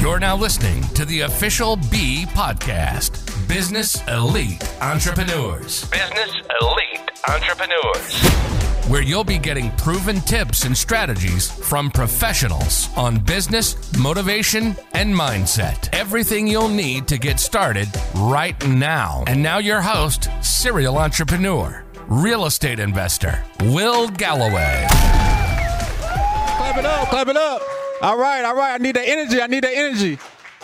You're now listening to the official B podcast Business Elite Entrepreneurs. Business Elite Entrepreneurs. Where you'll be getting proven tips and strategies from professionals on business, motivation, and mindset. Everything you'll need to get started right now. And now, your host, serial entrepreneur, real estate investor, Will Galloway. Clap it up, clap it up. All right, all right. I need that energy. I need that energy.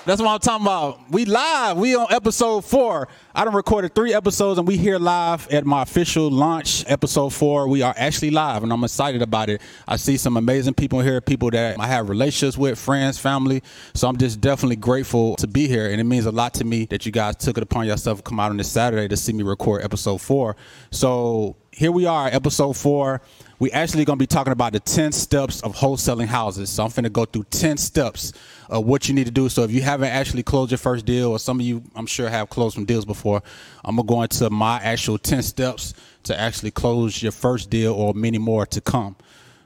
That's what I'm talking about. We live. We on episode four. I done recorded three episodes and we here live at my official launch, episode four. We are actually live and I'm excited about it. I see some amazing people here, people that I have relationships with, friends, family. So I'm just definitely grateful to be here. And it means a lot to me that you guys took it upon yourself to come out on this Saturday to see me record episode four. So here we are, episode four we actually going to be talking about the 10 steps of wholesaling houses. So I'm going to go through 10 steps of what you need to do. So if you haven't actually closed your first deal, or some of you, I'm sure, have closed some deals before, I'm going to go into my actual 10 steps to actually close your first deal or many more to come.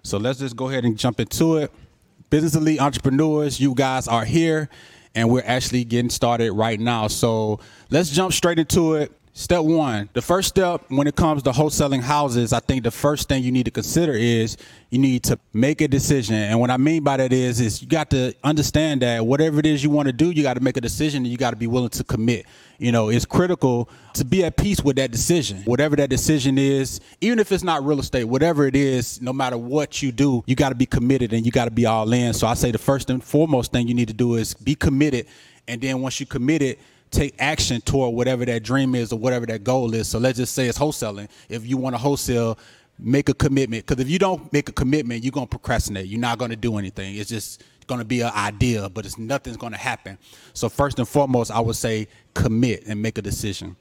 So let's just go ahead and jump into it. Business Elite Entrepreneurs, you guys are here and we're actually getting started right now. So let's jump straight into it. Step one, the first step when it comes to wholesaling houses, I think the first thing you need to consider is you need to make a decision. And what I mean by that is, is you got to understand that whatever it is you want to do, you got to make a decision and you got to be willing to commit. You know, it's critical to be at peace with that decision. Whatever that decision is, even if it's not real estate, whatever it is, no matter what you do, you got to be committed and you got to be all in. So I say the first and foremost thing you need to do is be committed. And then once you committed, take action toward whatever that dream is or whatever that goal is. So let's just say it's wholesaling. If you want to wholesale, make a commitment. Because if you don't make a commitment, you're gonna procrastinate. You're not gonna do anything. It's just gonna be an idea, but it's nothing's gonna happen. So first and foremost, I would say commit and make a decision.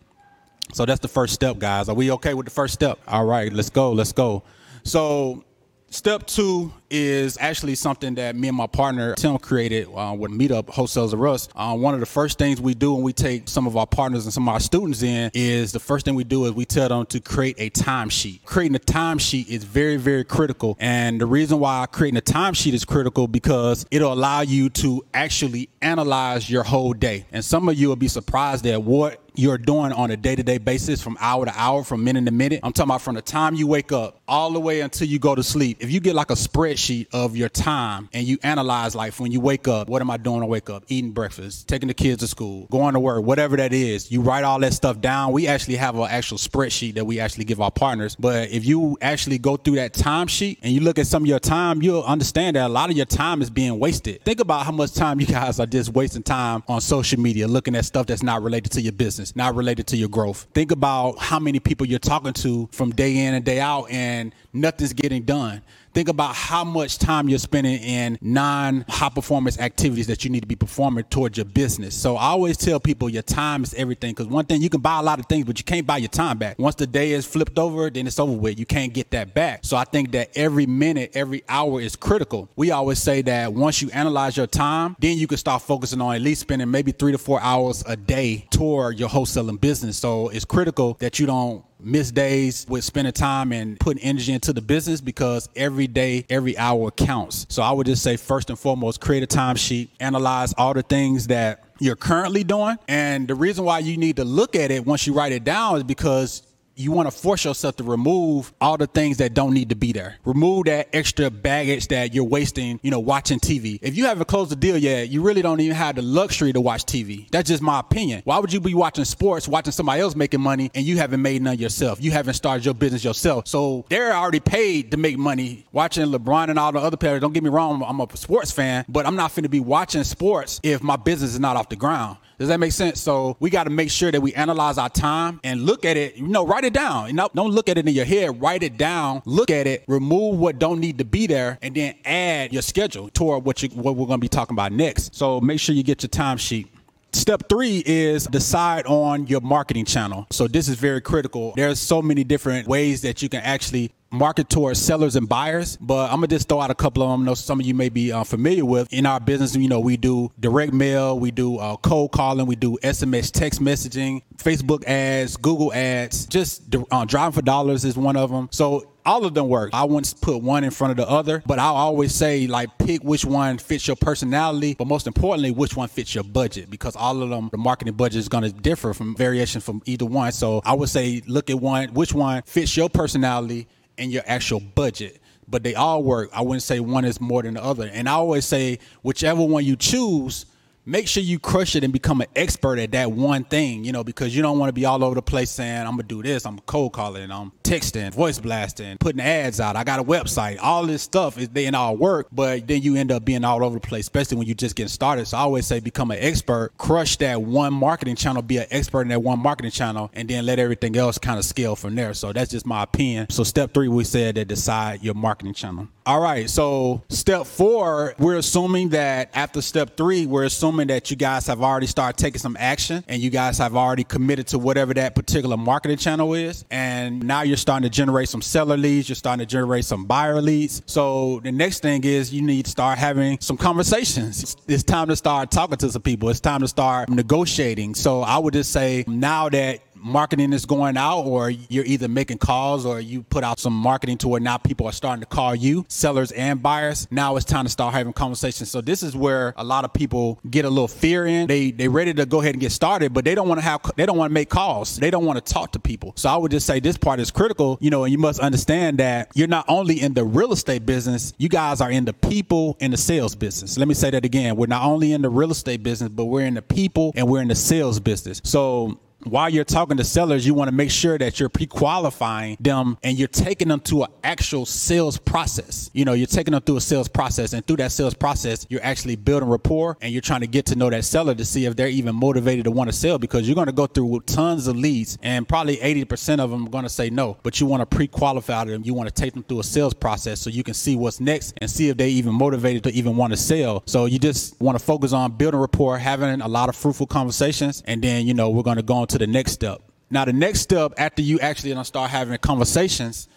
So that's the first step, guys. Are we okay with the first step? All right, let's go. Let's go. So Step two is actually something that me and my partner Tim created uh, with Meetup Wholesales of Us. Uh, one of the first things we do when we take some of our partners and some of our students in is the first thing we do is we tell them to create a timesheet. Creating a timesheet is very, very critical. And the reason why creating a timesheet is critical because it'll allow you to actually analyze your whole day. And some of you will be surprised at what you're doing on a day-to-day basis from hour to hour from minute to minute i'm talking about from the time you wake up all the way until you go to sleep. If you get like a spreadsheet of your time and you analyze like when you wake up what am i doing to wake up? Eating breakfast taking the kids to school going to work whatever that is you write all that stuff down. We actually have an actual spreadsheet that we actually give our partners. But if you actually go through that timesheet and you look at some of your time you'll understand that a lot of your time is being wasted. Think about how much time you guys are just wasting time on social media looking at stuff that's not related to your business business, not related to your growth. Think about how many people you're talking to from day in and day out, and nothing's getting done. Think about how much time you're spending in non high performance activities that you need to be performing towards your business. So I always tell people your time is everything because one thing you can buy a lot of things, but you can't buy your time back. Once the day is flipped over, then it's over with. You can't get that back. So I think that every minute, every hour is critical. We always say that once you analyze your time, then you can start focusing on at least spending maybe three to four hours a day toward your wholesaling business. So it's critical that you don't miss days with spending time and putting energy into the business because every day, every hour counts. So I would just say, first and foremost, create a timesheet, analyze all the things that you're currently doing. And the reason why you need to look at it once you write it down is because you want to force yourself to remove all the things that don't need to be there. Remove that extra baggage that you're wasting, you know, watching TV. If you haven't closed the deal yet, you really don't even have the luxury to watch TV. That's just my opinion. Why would you be watching sports, watching somebody else making money, and you haven't made none yourself? You haven't started your business yourself. So they're already paid to make money. Watching LeBron and all the other players, don't get me wrong, I'm a sports fan, but I'm not going to be watching sports if my business is not off the ground. Does that make sense? So we got to make sure that we analyze our time and look at it. You know, write it down. You know, don't look at it in your head. Write it down. Look at it. Remove what don't need to be there, and then add your schedule toward what you what we're going to be talking about next. So make sure you get your time sheet. Step three is decide on your marketing channel. So this is very critical. There's so many different ways that you can actually market towards sellers and buyers, but I'm gonna just throw out a couple of them. I know some of you may be uh, familiar with. In our business, you know, we do direct mail, we do uh, cold calling, we do SMS text messaging, Facebook ads, Google ads. Just uh, driving for dollars is one of them. So all of them work. I wouldn't put one in front of the other, but I'll always say like pick which one fits your personality, but most importantly, which one fits your budget because all of them, the marketing budget is going to differ from variation from either one. So I would say look at one, which one fits your personality and your actual budget. But they all work. I wouldn't say one is more than the other. And I always say whichever one you choose, make sure you crush it and become an expert at that one thing, you know, because you don't want to be all over the place saying, I'm gonna do this, I'm cold calling, and I'm texting, voice blasting, putting ads out, I got a website, all this stuff is they all work, but then you end up being all over the place, especially when you're just getting started. So I always say become an expert, crush that one marketing channel, be an expert in that one marketing channel, and then let everything else kind of scale from there. So that's just my opinion. So step three, we said that decide your marketing channel. All right. So step four, we're assuming that after step three, we're assuming that you guys have already started taking some action and you guys have already committed to whatever that particular marketing channel is. And now you're starting to generate some seller leads. You're starting to generate some buyer leads. So the next thing is you need to start having some conversations. It's time to start talking to some people. It's time to start negotiating. So I would just say now that marketing is going out or you're either making calls or you put out some marketing to where now people are starting to call you sellers and buyers now it's time to start having conversations. So this is where a lot of people get a little fear in. They they ready to go ahead and get started but they don't want to have they don't want to make calls. They don't want to talk to people. So i would just say this part is critical you know and you must understand that you're not only in the real estate business you guys are in the people and the sales business. Let me say that again. We're not only in the real estate business but we're in the people and we're in the sales business. So while you're talking to sellers, you want to make sure that you're pre-qualifying them and you're taking them to an actual sales process. You know, you're taking them through a sales process and through that sales process, you're actually building rapport and you're trying to get to know that seller to see if they're even motivated to want to sell because you're going to go through tons of leads and probably 80% of them are going to say no, but you want to pre-qualify them. You want to take them through a sales process so you can see what's next and see if they even motivated to even want to sell. So you just want to focus on building rapport, having a lot of fruitful conversations, and then, you know, we're going to go on to the next step. Now, the next step after you actually start having conversations,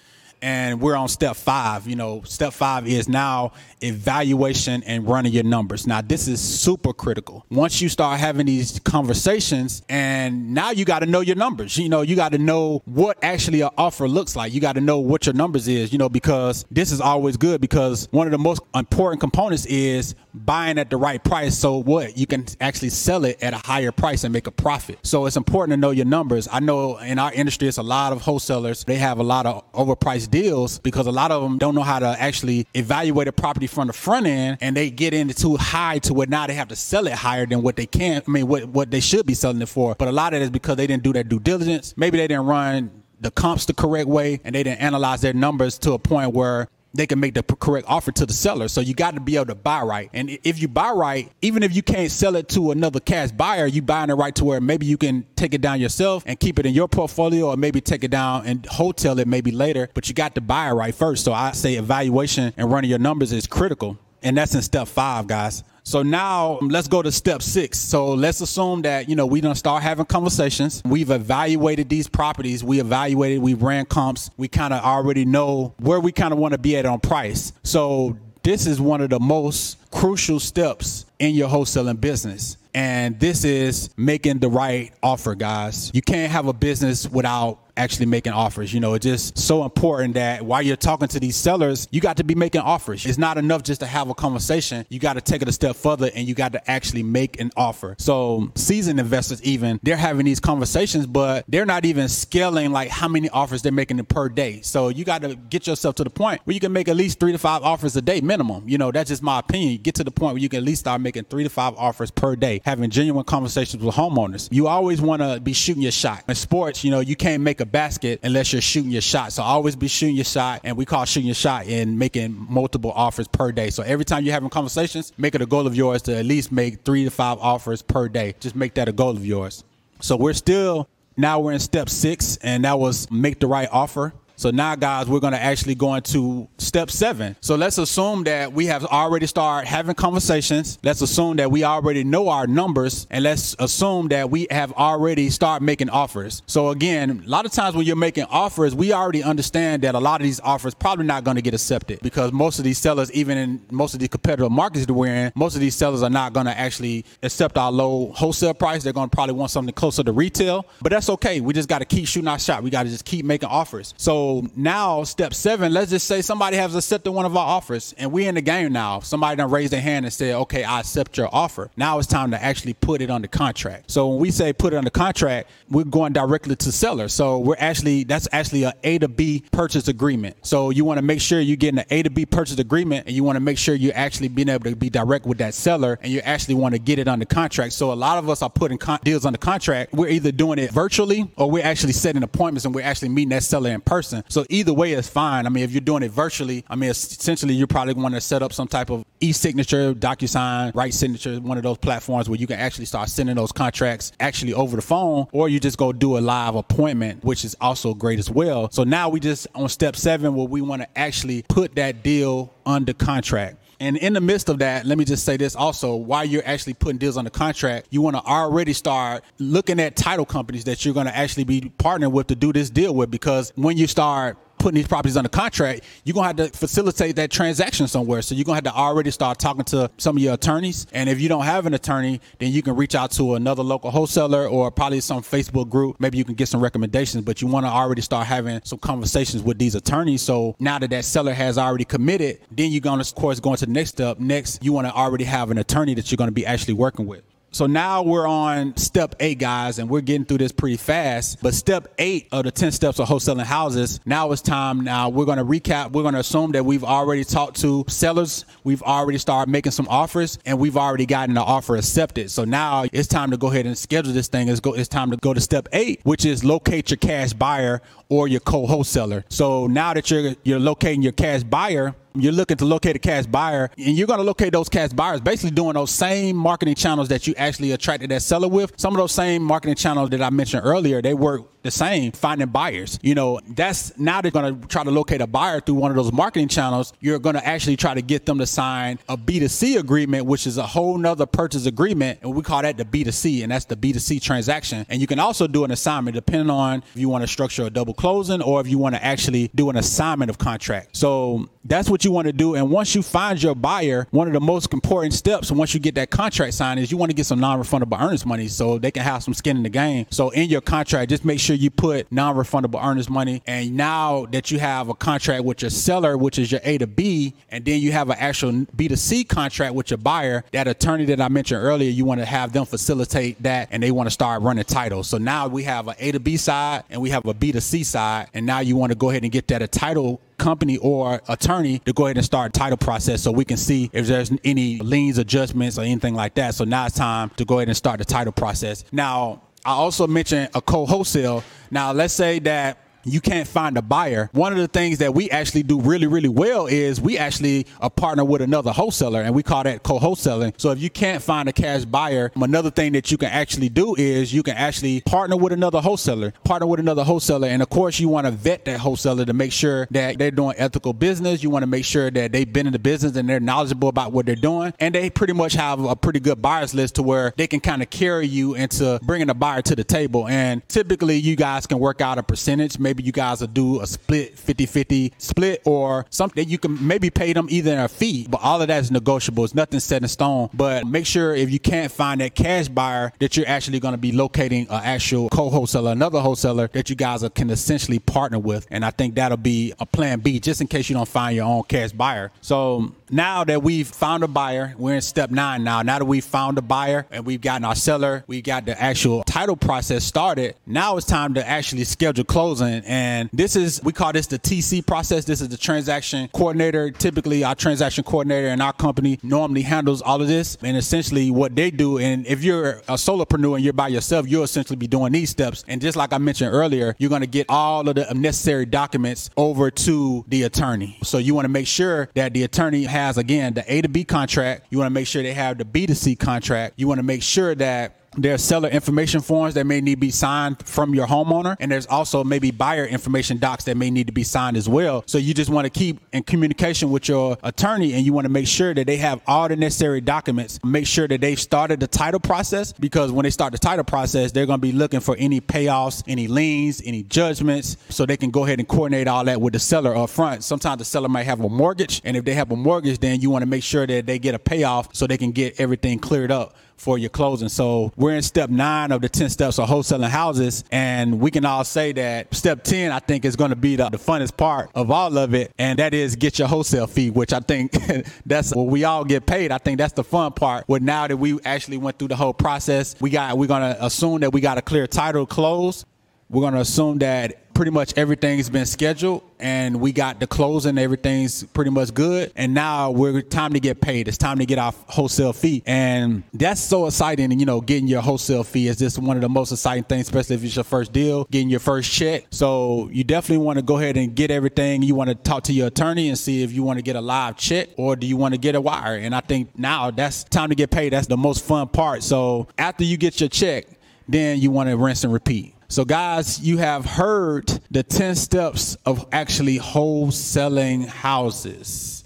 and we're on step five. You know, step five is now evaluation and running your numbers. Now, this is super critical. Once you start having these conversations, and now you got to know your numbers. You know, you got to know what actually an offer looks like. You got to know what your numbers is. You know, because this is always good because one of the most important components is buying at the right price. So what you can actually sell it at a higher price and make a profit. So it's important to know your numbers. I know in our industry, it's a lot of wholesalers. They have a lot of overpriced deals because a lot of them don't know how to actually evaluate a property from the front end and they get into too high to where now they have to sell it higher than what they can. I mean, what, what they should be selling it for. But a lot of it is because they didn't do their due diligence. Maybe they didn't run the comps the correct way and they didn't analyze their numbers to a point where they can make the correct offer to the seller. So you got to be able to buy right. And if you buy right, even if you can't sell it to another cash buyer, you buying it right to where maybe you can take it down yourself and keep it in your portfolio or maybe take it down and hotel it maybe later, but you got to buy it right first. So I say evaluation and running your numbers is critical. And that's in step five, guys. So now let's go to step six. So let's assume that, you know, we don't start having conversations. We've evaluated these properties. We evaluated, we ran comps. We kind of already know where we kind of want to be at on price. So this is one of the most crucial steps in your wholesaling business. And this is making the right offer, guys. You can't have a business without actually making offers. You know, it's just so important that while you're talking to these sellers, you got to be making offers. It's not enough just to have a conversation. You got to take it a step further and you got to actually make an offer. So seasoned investors even, they're having these conversations, but they're not even scaling like how many offers they're making per day. So you got to get yourself to the point where you can make at least three to five offers a day minimum. You know, that's just my opinion. Get to the point where you can at least start making three to five offers per day, having genuine conversations with homeowners. You always want to be shooting your shot. In sports, you know, you can't make a basket unless you're shooting your shot. So always be shooting your shot, and we call shooting your shot in making multiple offers per day. So every time you're having conversations, make it a goal of yours to at least make three to five offers per day. Just make that a goal of yours. So we're still now we're in step six, and that was make the right offer. So now, guys, we're going to actually go into step seven. So let's assume that we have already started having conversations. Let's assume that we already know our numbers, and let's assume that we have already started making offers. So again, a lot of times when you're making offers, we already understand that a lot of these offers probably not going to get accepted because most of these sellers, even in most of the competitive markets that we're in, most of these sellers are not going to actually accept our low wholesale price. They're going to probably want something closer to retail, but that's okay. We just got to keep shooting our shot. We got to just keep making offers. So now, step seven, let's just say somebody has accepted one of our offers and we in the game now. Somebody done raised their hand and said, okay, I accept your offer. Now it's time to actually put it under contract. So when we say put it under contract, we're going directly to seller. So we're actually, that's actually a A to B purchase agreement. So you want to make sure you're getting an A to B purchase agreement and you want to make sure you're actually being able to be direct with that seller and you actually want to get it under contract. So a lot of us are putting con- deals under contract. We're either doing it virtually or we're actually setting appointments and we're actually meeting that seller in person. So either way is fine. I mean, if you're doing it virtually, I mean, essentially you're probably going to set up some type of e-signature, DocuSign, RightSignature, one of those platforms where you can actually start sending those contracts actually over the phone, or you just go do a live appointment, which is also great as well. So now we just on step seven where we want to actually put that deal under contract. And in the midst of that, let me just say this also while you're actually putting deals on the contract, you want to already start looking at title companies that you're going to actually be partnering with to do this deal with. Because when you start putting these properties under contract, you're gonna have to facilitate that transaction somewhere. So you're gonna have to already start talking to some of your attorneys. And if you don't have an attorney, then you can reach out to another local wholesaler or probably some Facebook group. Maybe you can get some recommendations, but you want to already start having some conversations with these attorneys. So now that that seller has already committed, then you're gonna, of course, go into the next step. Next, you want to already have an attorney that you're gonna be actually working with. So now we're on step eight, guys, and we're getting through this pretty fast. But step eight of the 10 steps of wholesaling houses, now it's time. Now we're going to recap. We're going to assume that we've already talked to sellers. We've already started making some offers and we've already gotten the offer accepted. So now it's time to go ahead and schedule this thing. It's, go, it's time to go to step eight, which is locate your cash buyer or your co-wholesaler. So now that you're, you're locating your cash buyer, you're looking to locate a cash buyer and you're going to locate those cash buyers basically doing those same marketing channels that you actually attracted that seller with some of those same marketing channels that i mentioned earlier they work the same finding buyers you know that's now they're going to try to locate a buyer through one of those marketing channels you're going to actually try to get them to sign a b2c agreement which is a whole nother purchase agreement and we call that the b2c and that's the b2c transaction and you can also do an assignment depending on if you want to structure a double closing or if you want to actually do an assignment of contract so that's what you want to do. And once you find your buyer, one of the most important steps once you get that contract signed is you want to get some non-refundable earnest money so they can have some skin in the game. So in your contract, just make sure you put non-refundable earnest money. And now that you have a contract with your seller, which is your A to B, and then you have an actual B to C contract with your buyer, that attorney that I mentioned earlier, you want to have them facilitate that and they want to start running titles. So now we have an A to B side and we have a B to C side. And now you want to go ahead and get that a title company or attorney to go ahead and start title process so we can see if there's any liens adjustments or anything like that. So now it's time to go ahead and start the title process. Now, I also mentioned a co-wholesale. Now, let's say that you can't find a buyer. One of the things that we actually do really, really well is we actually a partner with another wholesaler and we call that co-wholesaling. So if you can't find a cash buyer, another thing that you can actually do is you can actually partner with another wholesaler, partner with another wholesaler. And of course you want to vet that wholesaler to make sure that they're doing ethical business. You want to make sure that they've been in the business and they're knowledgeable about what they're doing. And they pretty much have a pretty good buyers list to where they can kind of carry you into bringing a buyer to the table. And typically you guys can work out a percentage, maybe maybe you guys will do a split 50-50 split or something you can maybe pay them either a fee but all of that is negotiable. It's nothing set in stone. But make sure if you can't find that cash buyer that you're actually going to be locating an actual co-wholesaler another wholesaler that you guys can essentially partner with. And i think that'll be a plan b just in case you don't find your own cash buyer. So now that we've found a buyer, we're in step nine now. Now that we've found a buyer and we've gotten our seller, we got the actual title process started. Now it's time to actually schedule closing. And this is, we call this the TC process. This is the transaction coordinator. Typically, our transaction coordinator in our company normally handles all of this. And essentially, what they do, and if you're a solopreneur and you're by yourself, you'll essentially be doing these steps. And just like I mentioned earlier, you're going to get all of the necessary documents over to the attorney. So you want to make sure that the attorney has has again the A to B contract. You want to make sure they have the B to C contract. You want to make sure that There's seller information forms that may need to be signed from your homeowner. And there's also maybe buyer information docs that may need to be signed as well. So you just want to keep in communication with your attorney and you want to make sure that they have all the necessary documents. Make sure that they've started the title process because when they start the title process, they're going to be looking for any payoffs, any liens, any judgments, so they can go ahead and coordinate all that with the seller up front. Sometimes the seller might have a mortgage. And if they have a mortgage, then you want to make sure that they get a payoff so they can get everything cleared up for your closing. So we're in step nine of the 10 steps of wholesaling houses. And we can all say that step 10, I think, is going to be the, the funnest part of all of it. And that is get your wholesale fee, which I think that's what we all get paid. I think that's the fun part. But now that we actually went through the whole process, we got, we're going to assume that we got a clear title close. We're going to assume that pretty much everything's been scheduled and we got the closing everything's pretty much good. And now we're time to get paid. It's time to get our wholesale fee. And that's so exciting and you know getting your wholesale fee is just one of the most exciting things especially if it's your first deal getting your first check. So you definitely want to go ahead and get everything. You want to talk to your attorney and see if you want to get a live check or do you want to get a wire. And i think now that's time to get paid. That's the most fun part. So after you get your check then you want to rinse and repeat so, guys, you have heard the 10 steps of actually wholesaling houses.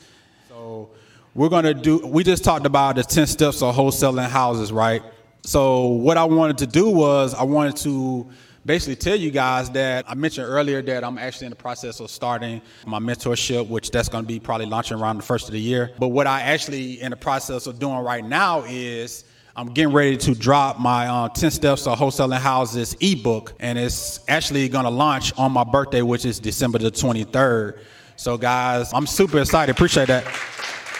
So, we're going to do, we just talked about the 10 steps of wholesaling houses, right? So, what I wanted to do was, I wanted to basically tell you guys that I mentioned earlier that I'm actually in the process of starting my mentorship, which that's going to be probably launching around the first of the year. But what I actually in the process of doing right now is I'm getting ready to drop my uh, 10 Steps of Wholesaling Houses ebook, and it's actually going to launch on my birthday, which is December the 23rd. So, guys, I'm super excited. Appreciate that.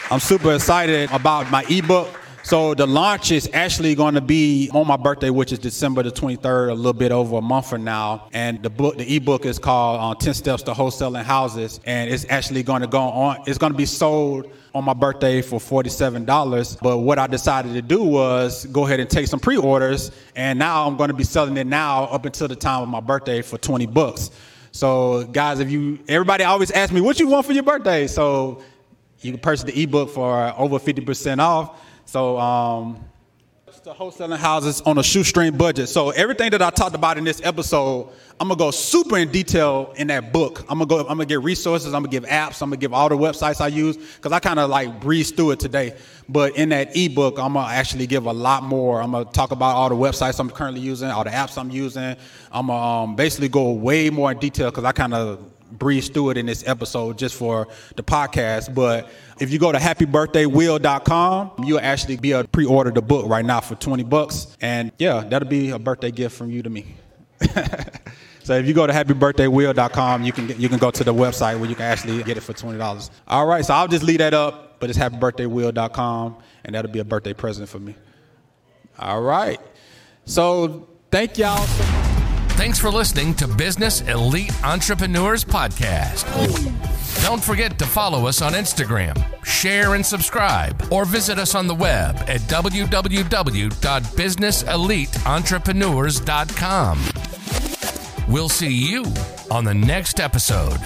I'm super excited about my ebook. So the launch is actually going to be on my birthday, which is December the 23rd, a little bit over a month from now. And the book, the ebook is called uh, 10 Steps to Wholesaling Houses. And it's actually going to go on, it's going to be sold on my birthday for $47. But what I decided to do was go ahead and take some pre-orders. And now I'm going to be selling it now up until the time of my birthday for 20 bucks. So guys, if you, everybody always ask me, what you want for your birthday? So you can purchase the ebook for over 50% off. So, um, the wholesaling houses on a shoestring budget. So everything that I talked about in this episode, I'm gonna go super in detail in that book. I'm gonna go. I'm gonna give resources. I'm gonna give apps. I'm gonna give all the websites I use because I kind of like breezed through it today. But in that ebook, I'm gonna actually give a lot more. I'm gonna talk about all the websites I'm currently using, all the apps I'm using. I'm gonna um, basically go way more in detail because I kind of breeze through it in this episode just for the podcast. But if you go to happybirthdaywill.com, you'll actually be able to pre-order the book right now for 20 bucks. And yeah, that'll be a birthday gift from you to me. so if you go to happybirthdaywill.com, you can you can go to the website where you can actually get it for $20. All right, so I'll just leave that up, but it's happybirthdaywill.com and that'll be a birthday present for me. All right. So thank y'all so much. Thanks for listening to Business Elite Entrepreneurs Podcast. Don't forget to follow us on Instagram, share and subscribe, or visit us on the web at www.businesseliteentrepreneurs.com. We'll see you on the next episode.